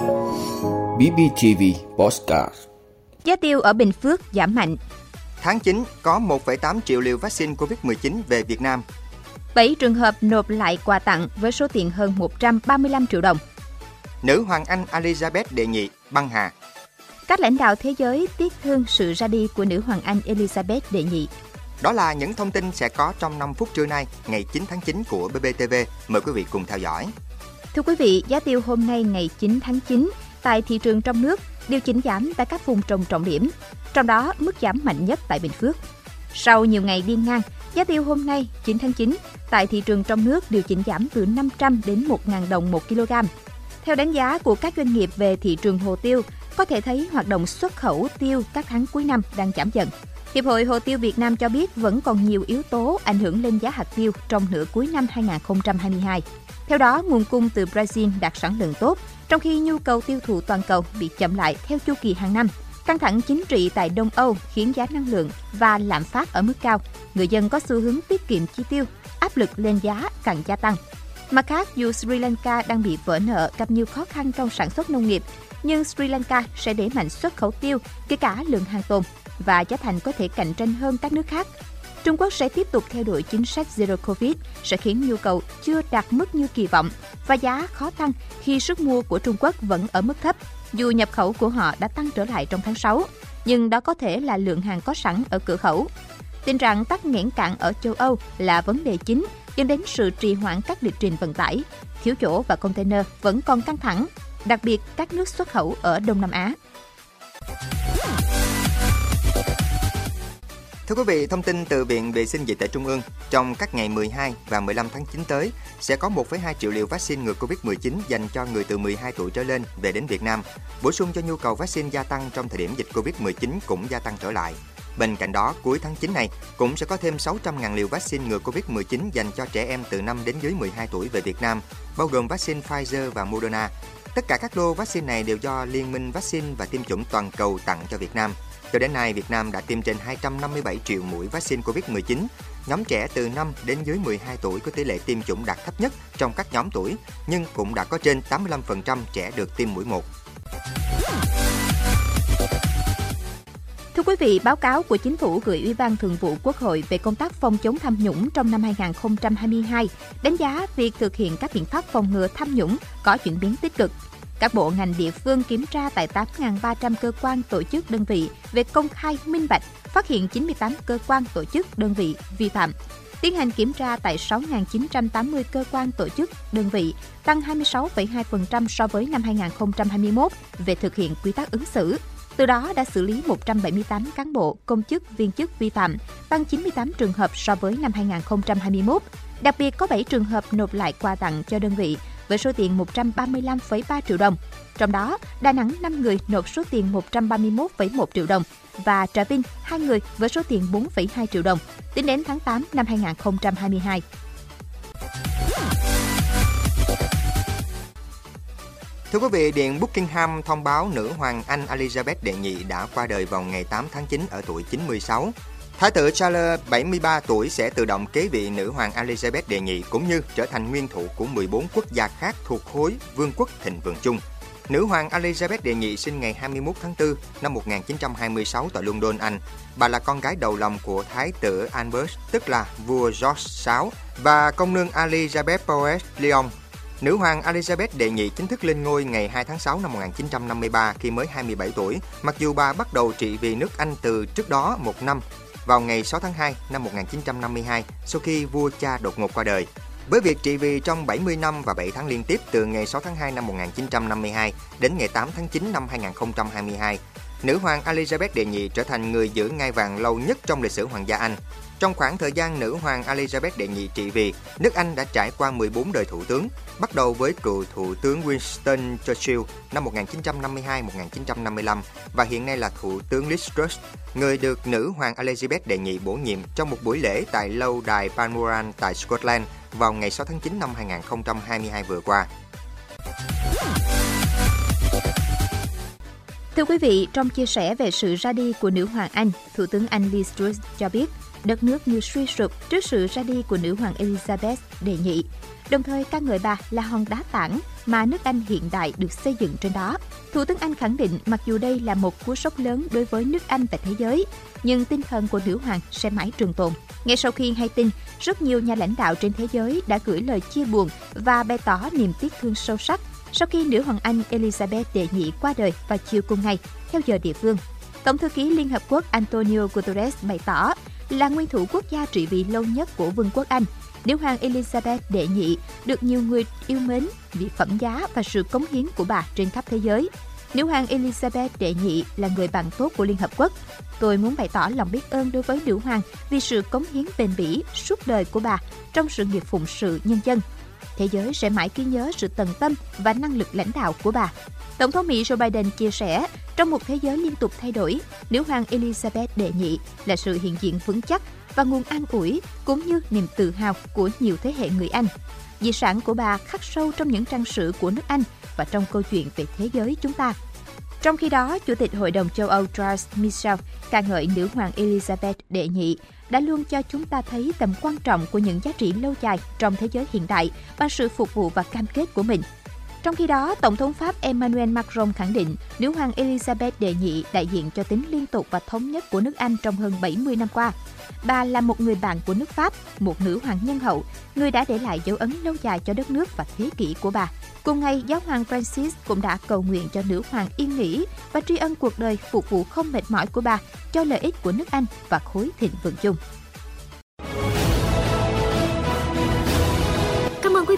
BBTV Postcard Giá tiêu ở Bình Phước giảm mạnh. Tháng 9 có 1,8 triệu liều vaccine COVID-19 về Việt Nam. 7 trường hợp nộp lại quà tặng với số tiền hơn 135 triệu đồng. Nữ hoàng Anh Elizabeth đệ nhị băng hà. Các lãnh đạo thế giới tiếc thương sự ra đi của nữ hoàng Anh Elizabeth đệ nhị. Đó là những thông tin sẽ có trong 5 phút trưa nay, ngày 9 tháng 9 của BBTV. Mời quý vị cùng theo dõi. Thưa quý vị, giá tiêu hôm nay ngày 9 tháng 9 tại thị trường trong nước điều chỉnh giảm tại các vùng trồng trọng điểm, trong đó mức giảm mạnh nhất tại Bình Phước. Sau nhiều ngày đi ngang, giá tiêu hôm nay 9 tháng 9 tại thị trường trong nước điều chỉnh giảm từ 500 đến 1.000 đồng một kg. Theo đánh giá của các doanh nghiệp về thị trường hồ tiêu, có thể thấy hoạt động xuất khẩu tiêu các tháng cuối năm đang giảm dần. Hiệp hội Hồ tiêu Việt Nam cho biết vẫn còn nhiều yếu tố ảnh hưởng lên giá hạt tiêu trong nửa cuối năm 2022. Theo đó, nguồn cung từ Brazil đạt sản lượng tốt, trong khi nhu cầu tiêu thụ toàn cầu bị chậm lại theo chu kỳ hàng năm. Căng thẳng chính trị tại Đông Âu khiến giá năng lượng và lạm phát ở mức cao. Người dân có xu hướng tiết kiệm chi tiêu, áp lực lên giá càng gia tăng. Mặt khác, dù Sri Lanka đang bị vỡ nợ gặp nhiều khó khăn trong sản xuất nông nghiệp, nhưng Sri Lanka sẽ đẩy mạnh xuất khẩu tiêu, kể cả lượng hàng tồn, và giá thành có thể cạnh tranh hơn các nước khác. Trung Quốc sẽ tiếp tục theo đuổi chính sách Zero Covid, sẽ khiến nhu cầu chưa đạt mức như kỳ vọng và giá khó tăng khi sức mua của Trung Quốc vẫn ở mức thấp, dù nhập khẩu của họ đã tăng trở lại trong tháng 6, nhưng đó có thể là lượng hàng có sẵn ở cửa khẩu. Tình trạng tắc nghẽn cạn ở châu Âu là vấn đề chính dẫn đến sự trì hoãn các lịch trình vận tải, thiếu chỗ và container vẫn còn căng thẳng, đặc biệt các nước xuất khẩu ở Đông Nam Á. Thưa quý vị, thông tin từ Viện Vệ sinh Dịch tễ Trung ương, trong các ngày 12 và 15 tháng 9 tới, sẽ có 1,2 triệu liều vaccine ngừa Covid-19 dành cho người từ 12 tuổi trở lên về đến Việt Nam, bổ sung cho nhu cầu vaccine gia tăng trong thời điểm dịch Covid-19 cũng gia tăng trở lại. Bên cạnh đó, cuối tháng 9 này cũng sẽ có thêm 600.000 liều vaccine ngừa Covid-19 dành cho trẻ em từ 5 đến dưới 12 tuổi về Việt Nam, bao gồm vaccine Pfizer và Moderna. Tất cả các lô vaccine này đều do Liên minh Vaccine và Tiêm chủng Toàn cầu tặng cho Việt Nam. Cho đến nay, Việt Nam đã tiêm trên 257 triệu mũi vaccine COVID-19. Nhóm trẻ từ 5 đến dưới 12 tuổi có tỷ lệ tiêm chủng đạt thấp nhất trong các nhóm tuổi, nhưng cũng đã có trên 85% trẻ được tiêm mũi 1. Thưa quý vị, báo cáo của Chính phủ gửi Ủy ban Thường vụ Quốc hội về công tác phòng chống tham nhũng trong năm 2022 đánh giá việc thực hiện các biện pháp phòng ngừa tham nhũng có chuyển biến tích cực. Các bộ ngành địa phương kiểm tra tại 8.300 cơ quan tổ chức đơn vị về công khai minh bạch, phát hiện 98 cơ quan tổ chức đơn vị vi phạm. Tiến hành kiểm tra tại 6.980 cơ quan tổ chức đơn vị, tăng 26,2% so với năm 2021 về thực hiện quy tắc ứng xử, từ đó đã xử lý 178 cán bộ, công chức, viên chức vi phạm, tăng 98 trường hợp so với năm 2021. Đặc biệt có 7 trường hợp nộp lại quà tặng cho đơn vị với số tiền 135,3 triệu đồng. Trong đó, Đà Nẵng 5 người nộp số tiền 131,1 triệu đồng và Trà Vinh 2 người với số tiền 4,2 triệu đồng tính đến tháng 8 năm 2022. Thưa quý vị, Điện Buckingham thông báo nữ hoàng Anh Elizabeth đệ nhị đã qua đời vào ngày 8 tháng 9 ở tuổi 96. Thái tử Charles 73 tuổi sẽ tự động kế vị nữ hoàng Elizabeth đệ nhị cũng như trở thành nguyên thủ của 14 quốc gia khác thuộc khối vương quốc thịnh vượng chung. Nữ hoàng Elizabeth đệ nhị sinh ngày 21 tháng 4 năm 1926 tại London, Anh. Bà là con gái đầu lòng của Thái tử Albert, tức là vua George VI, và công nương Elizabeth Powell Leon, Nữ hoàng Elizabeth đệ nhị chính thức lên ngôi ngày 2 tháng 6 năm 1953 khi mới 27 tuổi, mặc dù bà bắt đầu trị vì nước Anh từ trước đó một năm vào ngày 6 tháng 2 năm 1952 sau khi vua cha đột ngột qua đời. Với việc trị vì trong 70 năm và 7 tháng liên tiếp từ ngày 6 tháng 2 năm 1952 đến ngày 8 tháng 9 năm 2022, nữ hoàng Elizabeth đệ nhị trở thành người giữ ngai vàng lâu nhất trong lịch sử hoàng gia Anh. Trong khoảng thời gian nữ hoàng Elizabeth đệ nhị trị vì, nước Anh đã trải qua 14 đời thủ tướng, bắt đầu với cựu thủ tướng Winston Churchill năm 1952-1955 và hiện nay là thủ tướng Liz Truss, người được nữ hoàng Elizabeth đệ nhị bổ nhiệm trong một buổi lễ tại lâu đài Balmoral tại Scotland vào ngày 6 tháng 9 năm 2022 vừa qua. Thưa quý vị, trong chia sẻ về sự ra đi của nữ hoàng Anh, Thủ tướng Anh Liz Truss cho biết, đất nước như suy sụp trước sự ra đi của nữ hoàng Elizabeth đệ nhị, đồng thời ca ngợi bà là hòn đá tảng mà nước Anh hiện đại được xây dựng trên đó. Thủ tướng Anh khẳng định mặc dù đây là một cú sốc lớn đối với nước Anh và thế giới, nhưng tinh thần của nữ hoàng sẽ mãi trường tồn. Ngay sau khi hay tin, rất nhiều nhà lãnh đạo trên thế giới đã gửi lời chia buồn và bày tỏ niềm tiếc thương sâu sắc sau khi nữ hoàng Anh Elizabeth đệ nhị qua đời vào chiều cùng ngày, theo giờ địa phương. Tổng thư ký Liên Hợp Quốc Antonio Guterres bày tỏ là nguyên thủ quốc gia trị vì lâu nhất của Vương quốc Anh. Nữ hoàng Elizabeth đệ nhị được nhiều người yêu mến vì phẩm giá và sự cống hiến của bà trên khắp thế giới. Nữ hoàng Elizabeth đệ nhị là người bạn tốt của Liên Hợp Quốc. Tôi muốn bày tỏ lòng biết ơn đối với nữ hoàng vì sự cống hiến bền bỉ suốt đời của bà trong sự nghiệp phụng sự nhân dân. Thế giới sẽ mãi ghi nhớ sự tận tâm và năng lực lãnh đạo của bà. Tổng thống Mỹ Joe Biden chia sẻ, trong một thế giới liên tục thay đổi, nữ hoàng Elizabeth đệ nhị là sự hiện diện vững chắc và nguồn an ủi cũng như niềm tự hào của nhiều thế hệ người Anh. Di sản của bà khắc sâu trong những trang sử của nước Anh và trong câu chuyện về thế giới chúng ta. Trong khi đó, Chủ tịch Hội đồng châu Âu Charles Michel ca ngợi nữ hoàng Elizabeth đệ nhị đã luôn cho chúng ta thấy tầm quan trọng của những giá trị lâu dài trong thế giới hiện đại bằng sự phục vụ và cam kết của mình. Trong khi đó, Tổng thống Pháp Emmanuel Macron khẳng định nữ hoàng Elizabeth đệ nhị đại diện cho tính liên tục và thống nhất của nước Anh trong hơn 70 năm qua. Bà là một người bạn của nước Pháp, một nữ hoàng nhân hậu, người đã để lại dấu ấn lâu dài cho đất nước và thế kỷ của bà. Cùng ngày, giáo hoàng Francis cũng đã cầu nguyện cho nữ hoàng yên nghỉ và tri ân cuộc đời phục vụ không mệt mỏi của bà cho lợi ích của nước Anh và khối thịnh vượng chung.